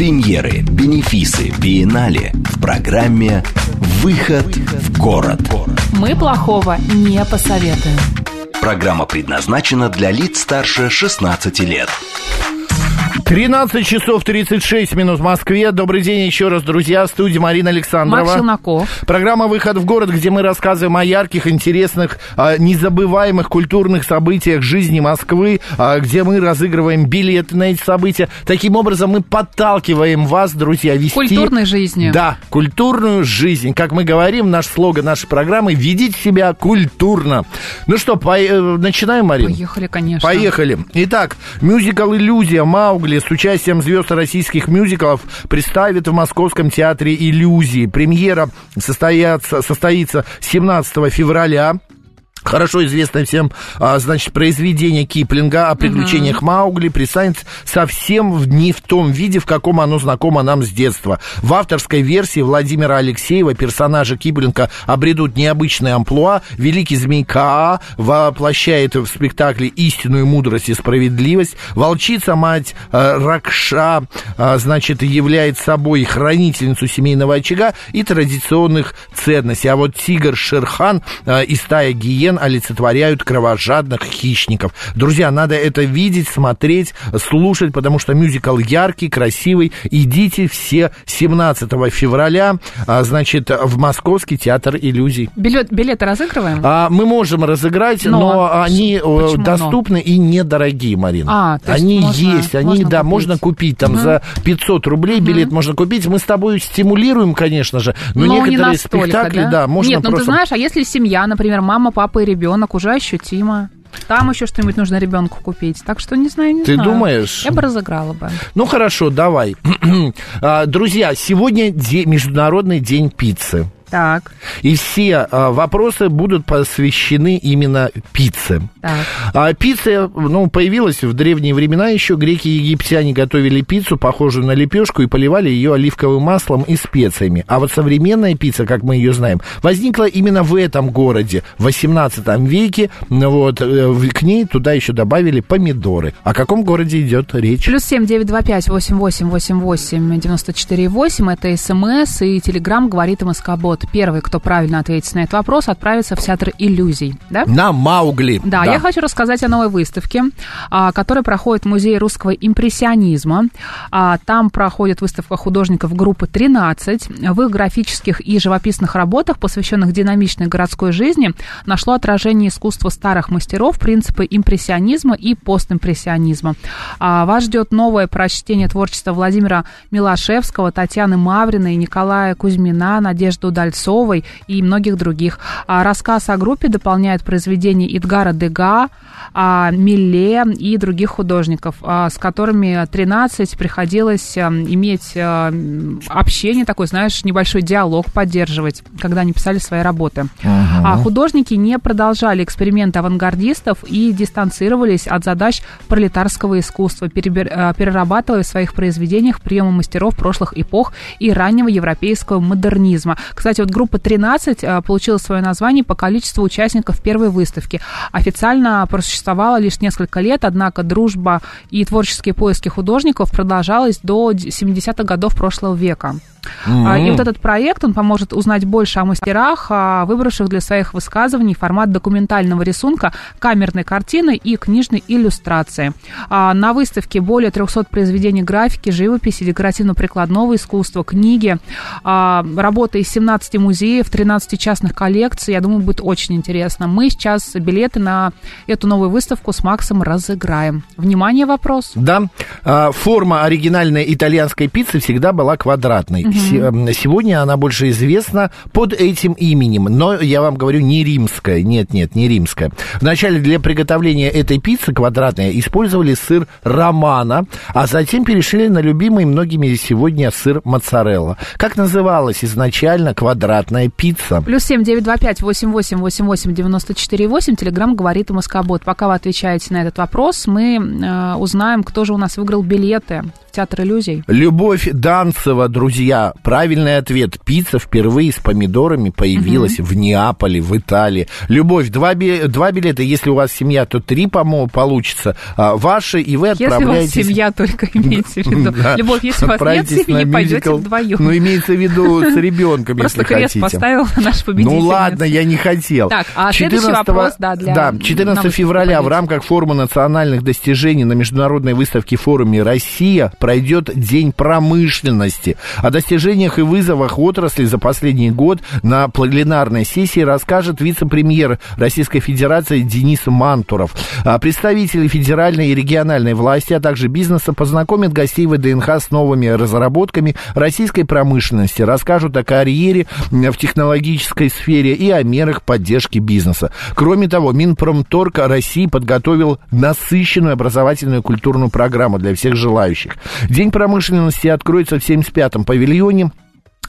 Премьеры, бенефисы, биеннале в программе «Выход в город». Мы плохого не посоветуем. Программа предназначена для лиц старше 16 лет. 13 часов 36 минут в Москве. Добрый день еще раз, друзья. В студии Марина Александрова. Макс Челноков. Программа «Выход в город», где мы рассказываем о ярких, интересных, а, незабываемых культурных событиях жизни Москвы, а, где мы разыгрываем билеты на эти события. Таким образом, мы подталкиваем вас, друзья, вести... Культурной жизнью. Да, культурную жизнь. Как мы говорим, наш слоган нашей программы «Ведите себя культурно». Ну что, по... э, начинаем, Марина? Поехали, конечно. Поехали. Итак, мюзикл «Иллюзия» Маугли с участием звезд российских мюзиклов представит в Московском театре «Иллюзии». Премьера состоится, состоится 17 февраля. Хорошо известное всем, а, значит, произведение Киплинга о приключениях uh-huh. Маугли представит совсем в, не в том виде, в каком оно знакомо нам с детства. В авторской версии Владимира Алексеева персонажи Киплинга обретут необычное амплуа. Великий змей Каа воплощает в спектакле истинную мудрость и справедливость. Волчица, мать э, Ракша, э, значит, является собой хранительницу семейного очага и традиционных ценностей. А вот тигр Шерхан э, и стая гиен олицетворяют кровожадных хищников. Друзья, надо это видеть, смотреть, слушать, потому что мюзикл яркий, красивый. Идите все 17 февраля, а, значит, в Московский театр иллюзий. Билет, билеты разыгрываем? А, мы можем разыграть, но, но они э, Почему доступны но? и недорогие, Марина. А, то есть они можно, есть, они, можно да, купить. можно купить. Там угу. за 500 рублей угу. билет можно купить. Мы с тобой стимулируем, конечно же, но, но некоторые не настолько, спектакли, да, да можно Нет, ну просто... ты знаешь, а если семья, например, мама, папа и ребенок, уже ощутимо. Там еще что-нибудь нужно ребенку купить. Так что не знаю, не Ты знаю. думаешь? Я бы разыграла бы. Ну хорошо, давай. А, Друзья, сегодня де- Международный день пиццы. Так, И все а, вопросы будут посвящены именно пицце. так. А пицца, ну, появилась в древние времена еще. Греки и египтяне готовили пиццу, похожую на лепешку, и поливали ее оливковым маслом и специями. А вот современная пицца, как мы ее знаем, возникла именно в этом городе, в 18 веке. Вот, э, к ней туда еще добавили помидоры. О каком городе идет речь? Плюс семь девять два пять восемь восемь восемь восемь девяносто четыре восемь. Это СМС и Телеграм говорит МСК Бот. Первый, кто правильно ответит на этот вопрос, отправится в театр иллюзий. Да? На Маугли. Да, я хочу рассказать о новой выставке, а, которая проходит в Музее русского импрессионизма. А, Там проходит выставка художников группы «13». В их графических и живописных работах, посвященных динамичной городской жизни, нашло отражение искусства старых мастеров, принципы импрессионизма и постимпрессионизма. А, Вас ждет новое прочтение творчества Владимира Милошевского, Татьяны Мавриной, Николая Кузьмина, Надежды Удальцовой и многих других. А Рассказ о группе дополняет произведения Эдгара Дега, а, Милле и других художников, а, с которыми 13 приходилось иметь общение, такой, знаешь, небольшой диалог поддерживать, когда они писали свои работы. А художники не продолжали эксперименты авангардистов и дистанцировались от задач пролетарского искусства, перебер- перерабатывая в своих произведениях приемы мастеров прошлых эпох и раннего европейского модернизма. Кстати, вот группа 13 а, получила свое название по количеству участников первой выставки. Официально просуществовала лишь несколько лет, однако дружба и творческие поиски художников продолжалась до 70-х годов прошлого века. А, И вот этот проект, он поможет узнать больше о мастерах, выбравших для своих высказываний формат документального рисунка, камерной картины и книжной иллюстрации. А, На выставке более 300 произведений графики, живописи, декоративно-прикладного искусства, книги, а, работы из 17 музеев, 13 частных коллекций. Я думаю, будет очень интересно. Мы сейчас билеты на эту новую выставку с Максом разыграем. Внимание, вопрос. Да, форма оригинальной итальянской пиццы всегда была квадратной. Сегодня она больше известна под этим именем, но я вам говорю, не римская. Нет, нет, не римская. Вначале для приготовления этой пиццы квадратной использовали сыр романа, а затем перешли на любимый многими сегодня сыр моцарелла. Как называлась изначально квадратная пицца? Плюс семь девять два пять восемь восемь восемь восемь девяносто четыре восемь. Телеграмм говорит Москобот. Пока вы отвечаете на этот вопрос, мы э, узнаем, кто же у нас выиграл билеты в Театр иллюзий. Любовь Данцева, друзья. Правильный ответ. Пицца впервые с помидорами появилась угу. в Неаполе, в Италии. Любовь, два, би- два билета. Если у вас семья, то три по получится. А, ваши, и вы отправляетесь... Если у вас семья только имеется в виду. Любовь, если у вас нет семьи, пойдете вдвоем. Ну, имеется в виду с ребенком, если хотите. Просто крест поставил наш победитель. Ну, ладно, я не хотел. Так, а следующий вопрос, да, для... Да, 14 февраля в рамках форума национальных достижений на международной выставке форуме «Россия» пройдет День промышленности. О достижениях и вызовах отрасли за последний год на пленарной сессии расскажет вице-премьер Российской Федерации Денис Мантуров. А представители федеральной и региональной власти, а также бизнеса познакомят гостей ВДНХ с новыми разработками российской промышленности, расскажут о карьере в технологической сфере и о мерах поддержки бизнеса. Кроме того, Минпромторг России подготовил насыщенную образовательную и культурную программу для всех желающих. День промышленности откроется в 75-м павильоне районе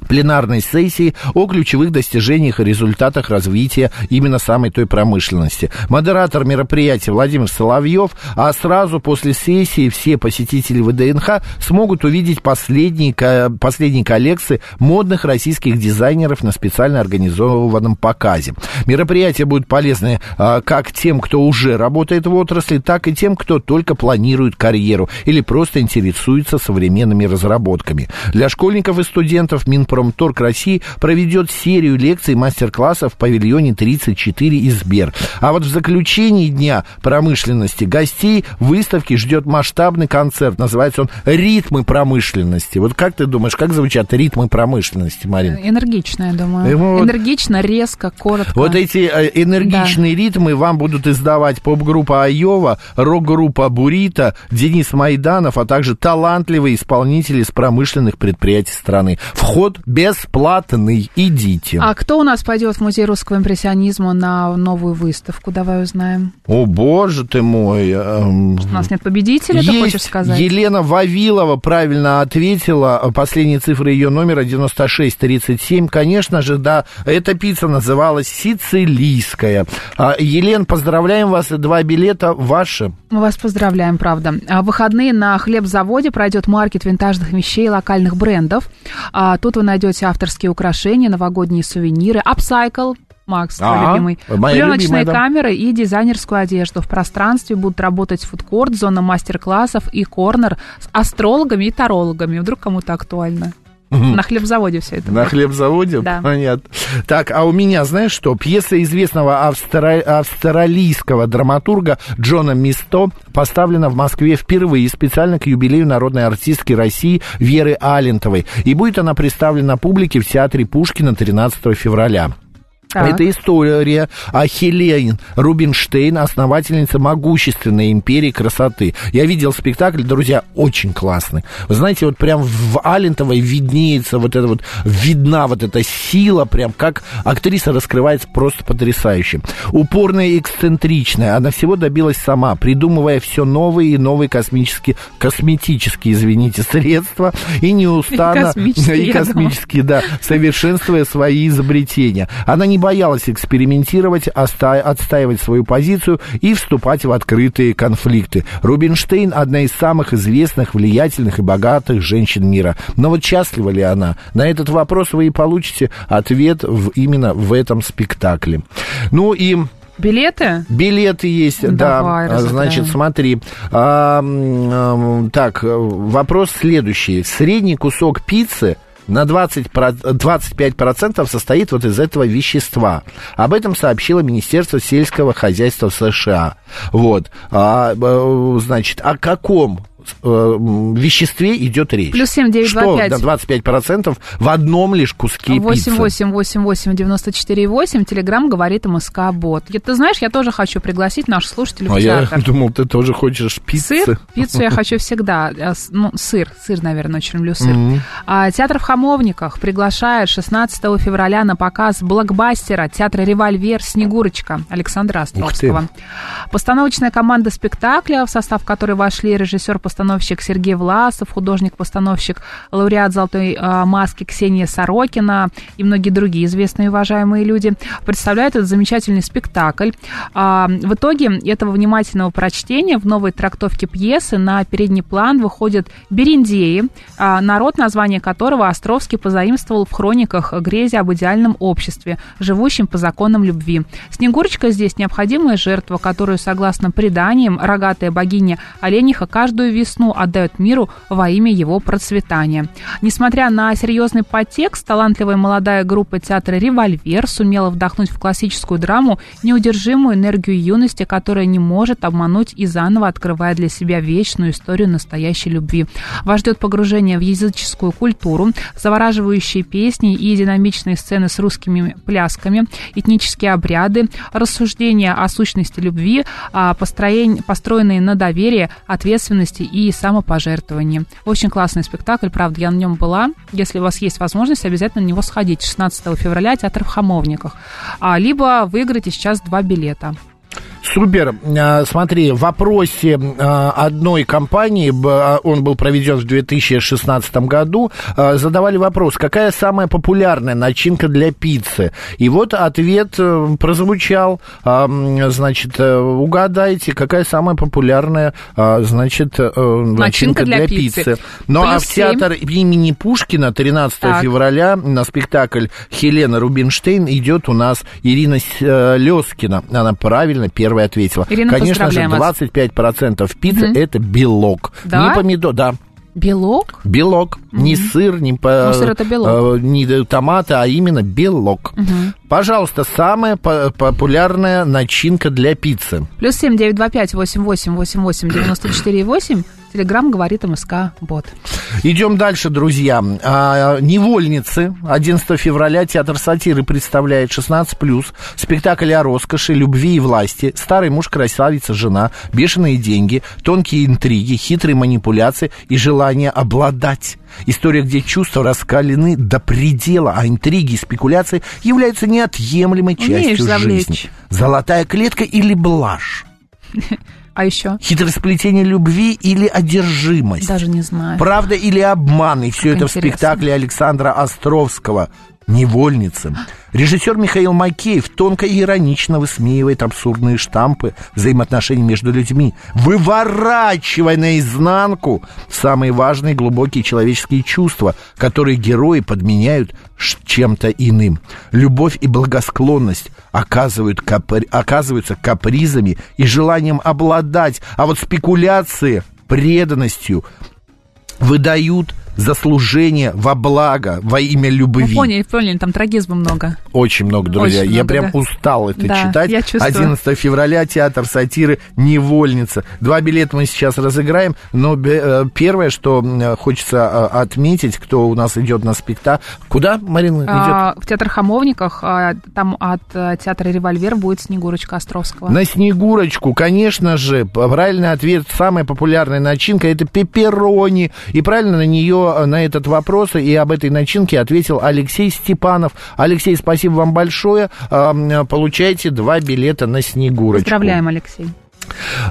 пленарной сессии о ключевых достижениях и результатах развития именно самой той промышленности. Модератор мероприятия Владимир Соловьев, а сразу после сессии все посетители ВДНХ смогут увидеть последние, последние коллекции модных российских дизайнеров на специально организованном показе. Мероприятие будет полезны а, как тем, кто уже работает в отрасли, так и тем, кто только планирует карьеру или просто интересуется современными разработками. Для школьников и студентов Мин Промторг России проведет серию лекций, мастер-классов в павильоне 34 из Сбер. А вот в заключении Дня промышленности гостей выставки ждет масштабный концерт. Называется он «Ритмы промышленности». Вот как ты думаешь, как звучат ритмы промышленности, Марина? Энергично, я думаю. Вот... Энергично, резко, коротко. Вот эти э, энергичные да. ритмы вам будут издавать поп-группа Айова, рок-группа Бурита, Денис Майданов, а также талантливые исполнители из промышленных предприятий страны. Вход бесплатный. Идите. А кто у нас пойдет в Музей русского импрессионизма на новую выставку? Давай узнаем. О, боже ты мой. У нас нет победителя, Есть ты хочешь сказать? Елена Вавилова правильно ответила. Последние цифры ее номера 9637. Конечно же, да, эта пицца называлась сицилийская. А, Елен, поздравляем вас. Два билета ваши. Мы вас поздравляем, правда. А в выходные на хлебзаводе пройдет маркет винтажных вещей локальных брендов. А, тут вы найдете авторские украшения, новогодние сувениры, апсайкл, Макс, твой ага, любимый. Пленочные да. камеры и дизайнерскую одежду. В пространстве будут работать фудкорт, зона мастер-классов и корнер с астрологами и тарологами. Вдруг кому-то актуально. На хлебзаводе все это. На хлебзаводе? Да. Понятно. Так, а у меня, знаешь что, пьеса известного австра... австралийского драматурга Джона Мисто поставлена в Москве впервые специально к юбилею народной артистки России Веры Алентовой. И будет она представлена публике в театре Пушкина 13 февраля. Так. Это история о Хелен Рубинштейн, основательнице могущественной империи красоты. Я видел спектакль, друзья, очень классный. Вы знаете, вот прям в Алентовой виднеется вот эта вот, видна вот эта сила, прям как актриса раскрывается просто потрясающе. Упорная и эксцентричная, она всего добилась сама, придумывая все новые и новые космические, косметические, извините, средства, и неустанно... И космические, да, совершенствуя свои изобретения. Она не боялась экспериментировать, отстаивать свою позицию и вступать в открытые конфликты. Рубинштейн – одна из самых известных, влиятельных и богатых женщин мира. Но вот счастлива ли она? На этот вопрос вы и получите ответ в, именно в этом спектакле. Ну и Билеты? Билеты есть, Давай, да. Разыграем. Значит, смотри. А, а, так, вопрос следующий. Средний кусок пиццы – на 20, 25% состоит вот из этого вещества. Об этом сообщило Министерство сельского хозяйства США. Вот. А, э, значит, о каком э, веществе идет речь? Плюс семь девять два Что пять. на 25% в одном лишь куске Восемь пиццы? восемь восемь восемь девяносто четыре восемь. Телеграмм говорит МСК Бот. Ты знаешь, я тоже хочу пригласить наших слушателей в А я театр. думал, ты тоже хочешь пиццы. Сыр, пиццу я хочу всегда. С- Ну, сыр, сыр, наверное, очень люблю сыр. А, театр в Хамовниках приглашает 16 февраля на показ блокбастера театра «Револьвер. Снегурочка» Александра Островского. Постановочная команда спектакля, в состав которой вошли режиссер-постановщик Сергей Власов, художник-постановщик, лауреат «Золотой а, маски» Ксения Сорокина и многие другие известные и уважаемые люди, представляют этот замечательный спектакль. А, В итоге этого внимательного прочтения в новой трактовке пьесы на передний план выходят бериндеи, а, народ, название которого Островский позаимствовал в хрониках грези об идеальном обществе, живущем по законам любви. Снегурочка здесь необходимая жертва, которую, согласно преданиям, рогатая богиня Олениха каждую весну отдает миру во имя его процветания. Несмотря на серьезный подтекст, талантливая молодая группа театра «Револьвер» сумела вдохнуть в классическую драму неудержимую энергию юности, которая не может обмануть и заново открывая для себя вечную историю настоящей любви. Вас ждет погружение в языческую культуру, завораживающие песни и динамичные сцены с русскими плясками, этнические обряды, рассуждения о сущности любви, а, построен- построенные на доверии, ответственности и самопожертвовании. Очень классный спектакль, правда, я на нем была. Если у вас есть возможность, обязательно на него сходить. 16 февраля театр в Хамовниках. А, либо выиграйте сейчас два билета. Супер. А, Смотри, в вопросе а, одной компании, а, он был проведен в 2016 году, а, задавали вопрос, какая самая популярная начинка для пиццы? И вот ответ э, прозвучал, а, значит, э, угадайте, какая самая популярная, а, значит, э, начинка для для, пиццы. пиццы. Ну а Плюс в театр имени Пушкина 13 Так. февраля на спектакль Хелена Рубинштейн идет у нас Ирина Лескина. Она правильно первая ответила. Ирина, Конечно же, поздравляем вас. 25% пиццы это белок. Да? Не помидор, да. Белок? Белок. Не сыр, не, по- Ну, сыр это белок. э, не томаты, а именно белок. Пожалуйста, самая по- популярная начинка для пиццы. Плюс семь девять два пять восемь восемь восемь восемь девяносто четыре восемь. Телеграмм говорит МСК Бот. Идем дальше, друзья. А, Невольницы. 11 февраля театр сатиры представляет 16+. Спектакль о роскоши, любви и власти. Старый муж, красавица, жена. Бешеные деньги. Тонкие интриги, хитрые манипуляции и желание обладать. История, где чувства раскалены до предела, а интриги и спекуляции являются неотъемлемой Умеешь частью завлечь. жизни. Золотая клетка или блажь? А еще? Хитросплетение любви или одержимость? Даже не знаю. Правда или обман? И все Как это в интересно. спектакле Александра Островского «Невольницы». Режиссер Михаил Макеев тонко и иронично высмеивает абсурдные штампы взаимоотношений между людьми, выворачивая наизнанку самые важные глубокие человеческие чувства, которые герои подменяют чем-то иным. Любовь и благосклонность оказывают капри- оказываются капризами и желанием обладать, а вот спекуляции преданностью выдают заслужение во благо, во имя любви. Мы поняли, поняли, там трагизма много. Очень много, друзья. Очень я много, прям да. устал это Да, читать. я чувствую. 11 февраля театр сатиры «Невольница». Два билета мы сейчас разыграем, но э, первое, что м, хочется э, отметить, кто у нас идет на спектакль. Куда, Марина, идет? А, в театр Хамовниках, а, там от э, театра Револьвер будет Снегурочка Островского. На Снегурочку, конечно же, правильный ответ, самая популярная начинка это пепперони. И правильно на нее, на этот вопрос и об этой начинке ответил Алексей Степанов. Алексей, спасибо вам большое. А, м, Получайте два билета на Снегурочку. Поздравляем, Алексей.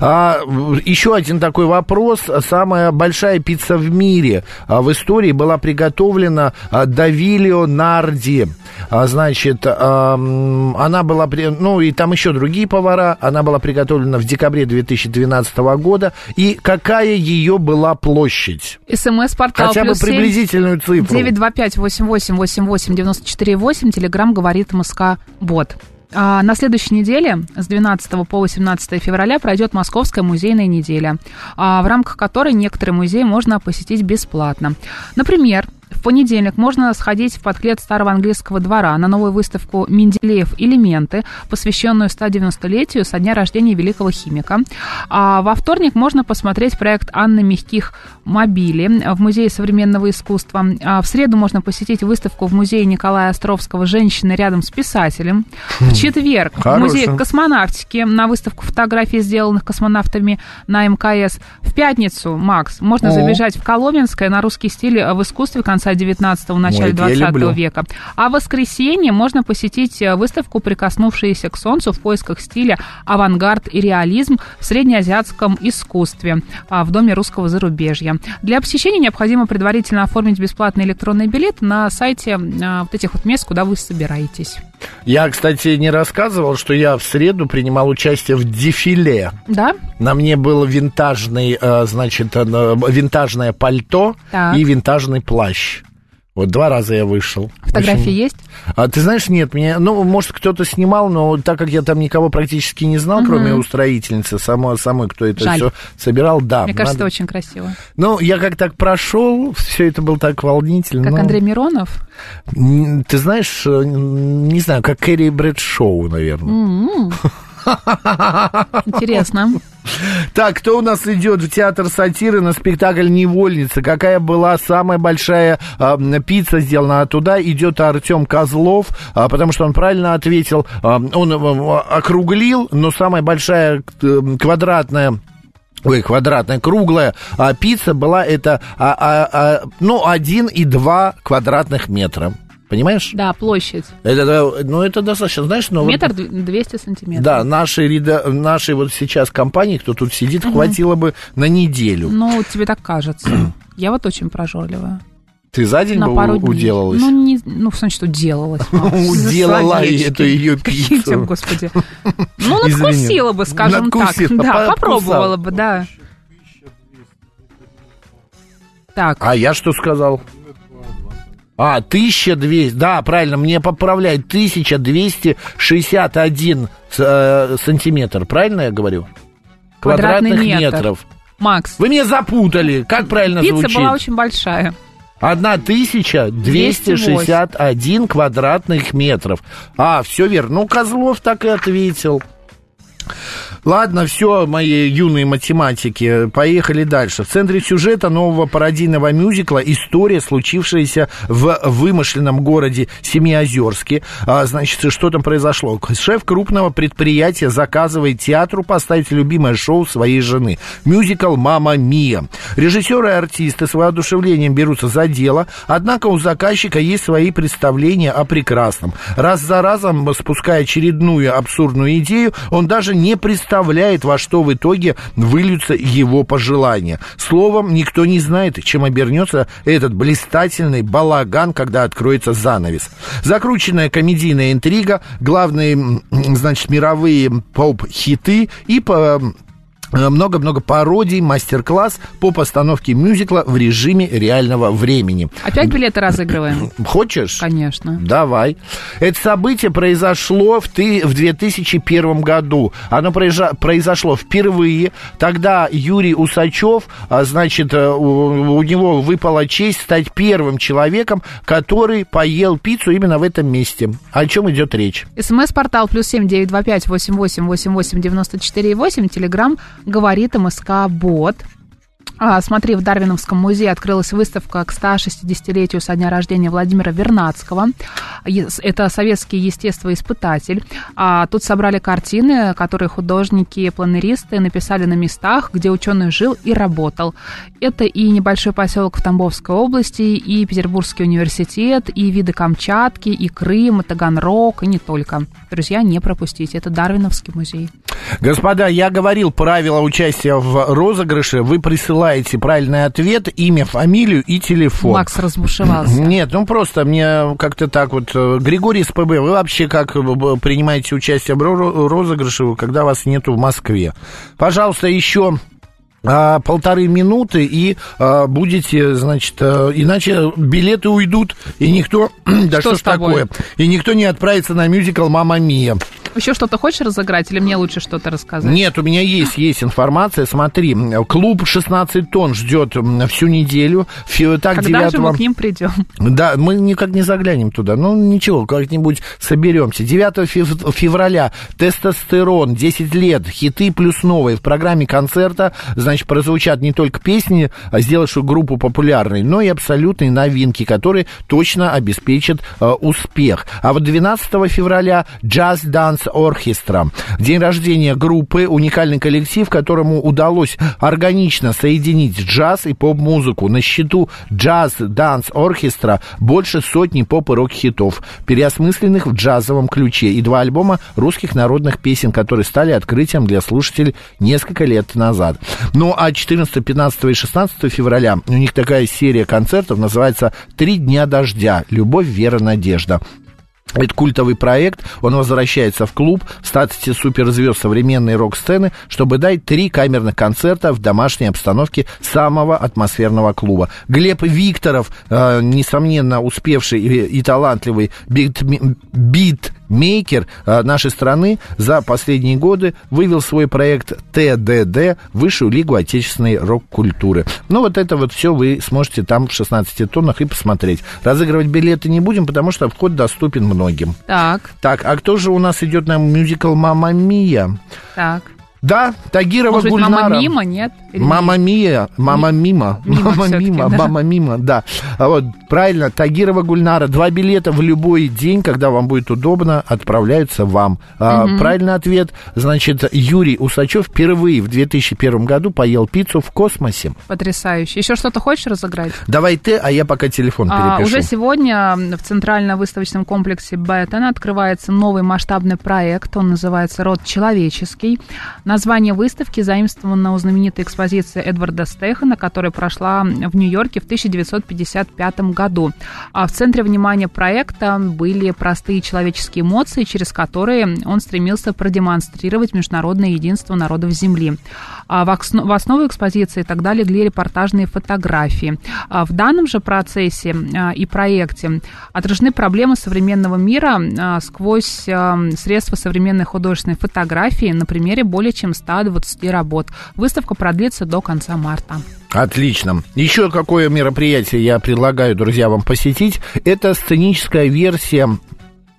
А, еще один такой вопрос. Самая большая пицца в мире а, в истории была приготовлена а, Давилио Нарди. А, значит, а, она была, при- ну и там еще другие повара. Она была приготовлена в декабре 2012 года. И какая ее была площадь? СМС-портал Хотя бы приблизительную цифру. 925-88-88-94-8, телеграмм говорит МСК Бот. А, на следующей неделе, с 12 по 18 февраля, пройдет Московская музейная неделя, а, в рамках которой некоторые музеи можно посетить бесплатно. Например, В понедельник можно сходить в подклет старого английского двора на новую выставку «Менделеев элементы», посвященную 190-летию со дня рождения великого химика. А во вторник можно посмотреть проект Анны Мягких «Мобили» в Музее современного искусства. А в среду можно посетить выставку в Музее Николая Островского «Женщины рядом с писателем». В четверг в Музее космонавтики на выставку фотографий, сделанных космонавтами на МКС. В пятницу, Макс, можно О. забежать в Коломенское на русский стиль в искусстве конца 19-го, начале это я 20 люблю. века. А в воскресенье можно посетить э, выставку, прикоснувшиеся к солнцу в поисках стиля авангард и реализм в среднеазиатском искусстве а, в Доме русского зарубежья. Для посещения необходимо предварительно оформить бесплатный электронный билет на сайте а, вот этих вот мест, куда вы собираетесь. Я, кстати, не рассказывал, что я в среду принимал участие в дефиле. Да? На мне был винтажный, э, значит, э, винтажное пальто Так. и винтажный плащ. Вот два раза я вышел. Фотографии Очень- есть? А ты знаешь, нет, меня, ну, может, кто-то снимал, но так как я там никого практически не знал, кроме устроительницы, самой, самой, кто это все собирал, да. Мне кажется, надо- очень красиво. Ну, я как так прошел, все это было так волнительно. Как ну, Андрей Миронов. Ты знаешь, э, не знаю, как Кэрри Брэдшоу, наверное. Интересно. Так, кто у нас идет в театр сатиры на спектакль «Невольница»? Какая была самая большая а, пицца сделана? А туда идет Артем Козлов, а, потому что он правильно ответил. А, он а, округлил, но самая большая э, квадратная Ой, квадратная, круглая а, пицца была это, а, а, а, ну, 1,2 квадратных метра. Понимаешь? Да, площадь. Это, ну, это достаточно, знаешь, но... вот- Метр д- 200 сантиметров. да, нашей, реда- нашей вот сейчас компании, кто тут сидит, хватило бы на неделю. Ну, тебе так кажется. Я вот очень прожорливая. Ты за день На бы пару у- дней. уделалась? Ну, не, ну, в смысле, что делалась. Уделала эту ее пиццу. господи. Ну, надкусила бы, скажем так. Да, попробовала бы, да. Так, А я что сказал? А, 1200, да, правильно, мне поправляют, 1261 э, сантиметр, правильно я говорю? Квадратный Квадратных метр. метров. Макс, Вы меня запутали, как правильно пицца звучит? была очень большая. 1261 квадратных метров. А, все верно. Ну, Козлов так и ответил. Ладно, все, мои юные математики, поехали дальше. В центре сюжета нового пародийного мюзикла история, случившаяся в вымышленном городе Семиозерске. А, значит, что там произошло? Шеф крупного предприятия заказывает театру поставить любимое шоу своей жены. Мюзикл «Мама Мия». Режиссеры и артисты с воодушевлением берутся за дело, однако у заказчика есть свои представления о прекрасном. Раз за разом, спуская очередную абсурдную идею, он даже не представляет, во что в итоге выльются его пожелания. Словом, никто не знает, чем обернется этот блистательный балаган, когда откроется занавес. Закрученная комедийная интрига, главные, значит, мировые поп-хиты и по много-много пародий, мастер-класс по постановке мюзикла в режиме реального времени. Опять билеты разыгрываем? Хочешь? Конечно. Давай. Это событие произошло в, ты, в 2001 году. Оно произо- произошло впервые. Тогда Юрий Усачев, а, значит, э, у, у него выпала честь стать первым человеком, который поел пиццу именно в этом месте. О чем идет речь? СМС-портал плюс семь девять два пять восемь восемь восемь восемь девяносто четыре восемь. Телеграмм говорит МСК Бот. А, смотри, в Дарвиновском музее открылась выставка к 160-летию со дня рождения Владимира Вернадского. Это советский естествоиспытатель. А, тут собрали картины, которые художники, планеристы написали на местах, где ученый жил и работал. Это и небольшой поселок в Тамбовской области, и Петербургский университет, и виды Камчатки, и Крым, и Таганрог, и не только. Друзья, не пропустите. Это Дарвиновский музей. Господа, я говорил правила участия в розыгрыше. Вы присылаете правильный ответ, имя, фамилию и телефон. Макс разбушевался. Нет, ну просто мне как-то так вот... э, Григорий СПБ, вы вообще как э, принимаете участие в ро- розыгрыше, когда вас нету в Москве? Пожалуйста, еще а, полторы минуты и а, будете, значит, а, иначе билеты уйдут, и никто... да Что что ж такое? И никто не отправится на мюзикл «Мама Мия». Еще что-то хочешь разыграть или мне лучше что-то рассказать? Нет, у меня есть, есть информация. Смотри, клуб 16 тонн ждет всю неделю. Фи- Так, Когда 9 же мы к ним придем? Да, мы никак не заглянем туда. Ну, ничего, как-нибудь соберемся. 9 фев- февраля тестостерон, 10 лет, хиты плюс новые. В программе концерта, значит, прозвучат не только песни, а сделавшие группу популярной, но и абсолютные новинки, которые точно обеспечат э, успех. А вот 12 февраля Jazz Dance Orchestra. День рождения группы, уникальный коллектив, которому удалось органично соединить джаз и поп-музыку. На счету Jazz Dance Orchestra больше сотни поп и рок-хитов, переосмысленных в джазовом ключе, и два альбома русских народных песен, которые стали открытием для слушателей несколько лет назад. Ну, а 14, 15 и 16 февраля у них такая серия концертов называется «Три дня дождя. Любовь, вера, надежда». Это культовый проект, он возвращается в клуб в статусе суперзвезд современной рок-сцены, чтобы дать три камерных концерта в домашней обстановке самого атмосферного клуба. Глеб Викторов, э, несомненно успевший и, и талантливый бит, битмейкер э, нашей страны, за последние годы вывел свой проект ТДД, Высшую лигу отечественной рок-культуры. Ну, вот это вот все вы сможете там в 16 тоннах и посмотреть. Разыгрывать билеты не будем, потому что вход доступен многим. Так, Так, а кто же у нас идет на мюзикл «Мама Мия»? так. Да, Тагирова Может быть, Гульнара. мама мимо, нет? Или Мама Мия, мама Мима, Мимо мама Мима, да. мама Мима, да. А вот правильно, Тагирова Гульнара. Два билета в любой день, когда вам будет удобно, отправляются вам. А, правильный ответ, значит, Юрий Усачев впервые в 2001 году поел пиццу в космосе. Потрясающе. Еще что-то хочешь разыграть? Давай ты, а я пока телефон А, перепишу. уже сегодня в Центрально-выставочном комплексе Беттон открывается новый масштабный проект. Он называется «Род человеческий». Название выставки заимствовано у знаменитой экспозиции Эдварда Стехана, которая прошла в Нью-Йорке в 1955 году. А в центре внимания проекта были простые человеческие эмоции, через которые он стремился продемонстрировать международное единство народов Земли. А в окс- в основу экспозиции тогда легли репортажные фотографии. А В данном же процессе а, и проекте отражены проблемы современного мира а, сквозь а, средства современной художественной фотографии на примере более чем 120 работ. Выставка продлится до конца марта. Отлично. Еще какое мероприятие я предлагаю, друзья, вам посетить? Это сценическая версия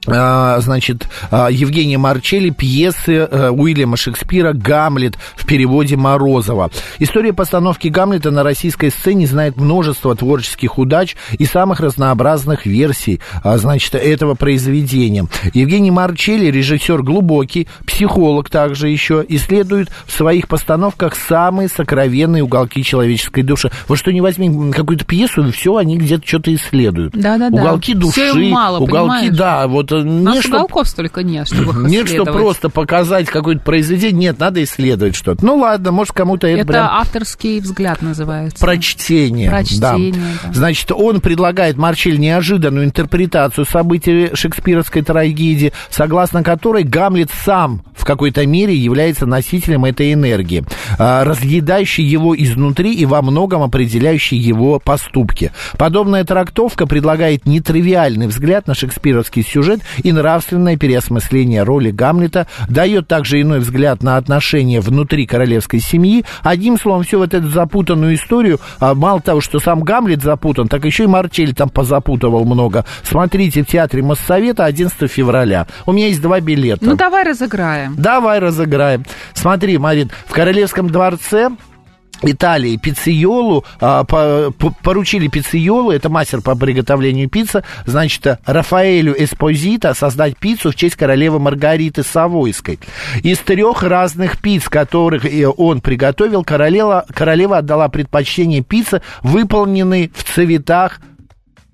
значит, а, Евгения Марчелли, пьесы а, Уильяма Шекспира «Гамлет» в переводе Морозова. История постановки «Гамлета» на российской сцене знает множество творческих удач и самых разнообразных версий, а, значит, этого произведения. Евгений Марчелли, режиссер глубокий, психолог также еще, исследует в своих постановках самые сокровенные уголки человеческой души. Вот что не возьми какую-то пьесу, и все, они где-то что-то исследуют. Да-да-да. Уголки души, им мало, уголки, понимаешь? да, вот э, У не нас что уголков столько нет, чтобы их нет, что просто показать какое-то произведение, нет, надо исследовать что-то. Ну ладно, может кому-то это, Это прям авторский взгляд называется. прочтение. Прочтение, да. да. Значит, он предлагает Марчель неожиданную интерпретацию событий шекспировской трагедии, согласно которой Гамлет сам в какой-то мере является носителем этой энергии, а, разъедающей его изнутри и во многом определяющей его поступки. Подобная трактовка предлагает нетривиальный взгляд на шекспировский сюжет и нравственное переосмысление роли Гамлета, дает также иной взгляд на отношения внутри королевской семьи. Одним словом, всю вот эту запутанную историю, а, мало того, что сам Гамлет запутан, так еще и Марчель там позапутывал много. Смотрите в театре Моссовета 11 февраля. У меня есть два билета. Ну, давай разыграем. Давай разыграем. Смотри, Марин, в Королевском дворце Италии пицциолу, а, по- по- поручили пицциолу, это мастер по приготовлению пиццы, значит, Рафаэлю Эспозита создать пиццу в честь королевы Маргариты Савойской. Из трех разных пиц, которых э, он приготовил, королева, королева отдала предпочтение пицце, выполненной в цветах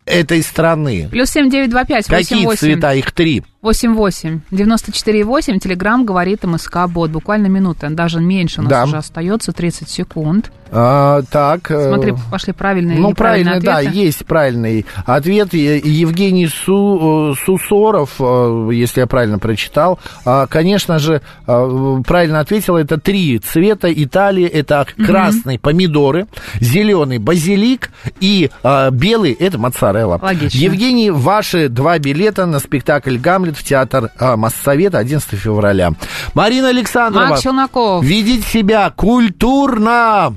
этой страны. Плюс семь девять два пять Какие цвета? Их три. Восемь восемь девяносто четыре восемь. Телеграмм говорит МСК Бот. Буквально минута, даже меньше у нас Да. уже остается 30 секунд. А, так. э, Смотри, пошли правильные Ну, правильно, да, есть правильный ответ. Евгений Су, э, Сусоров, э, если я правильно прочитал, а, конечно же, правильно ответил, это три цвета Италии. Это красный помидоры, зеленый базилик и а, белый это моцарелла. Логично. Евгений, ваши два билета на спектакль «Гамлет» в театр а, Моссовета 11 февраля. Марина Александрова, Марк Челноков. видеть себя культурно!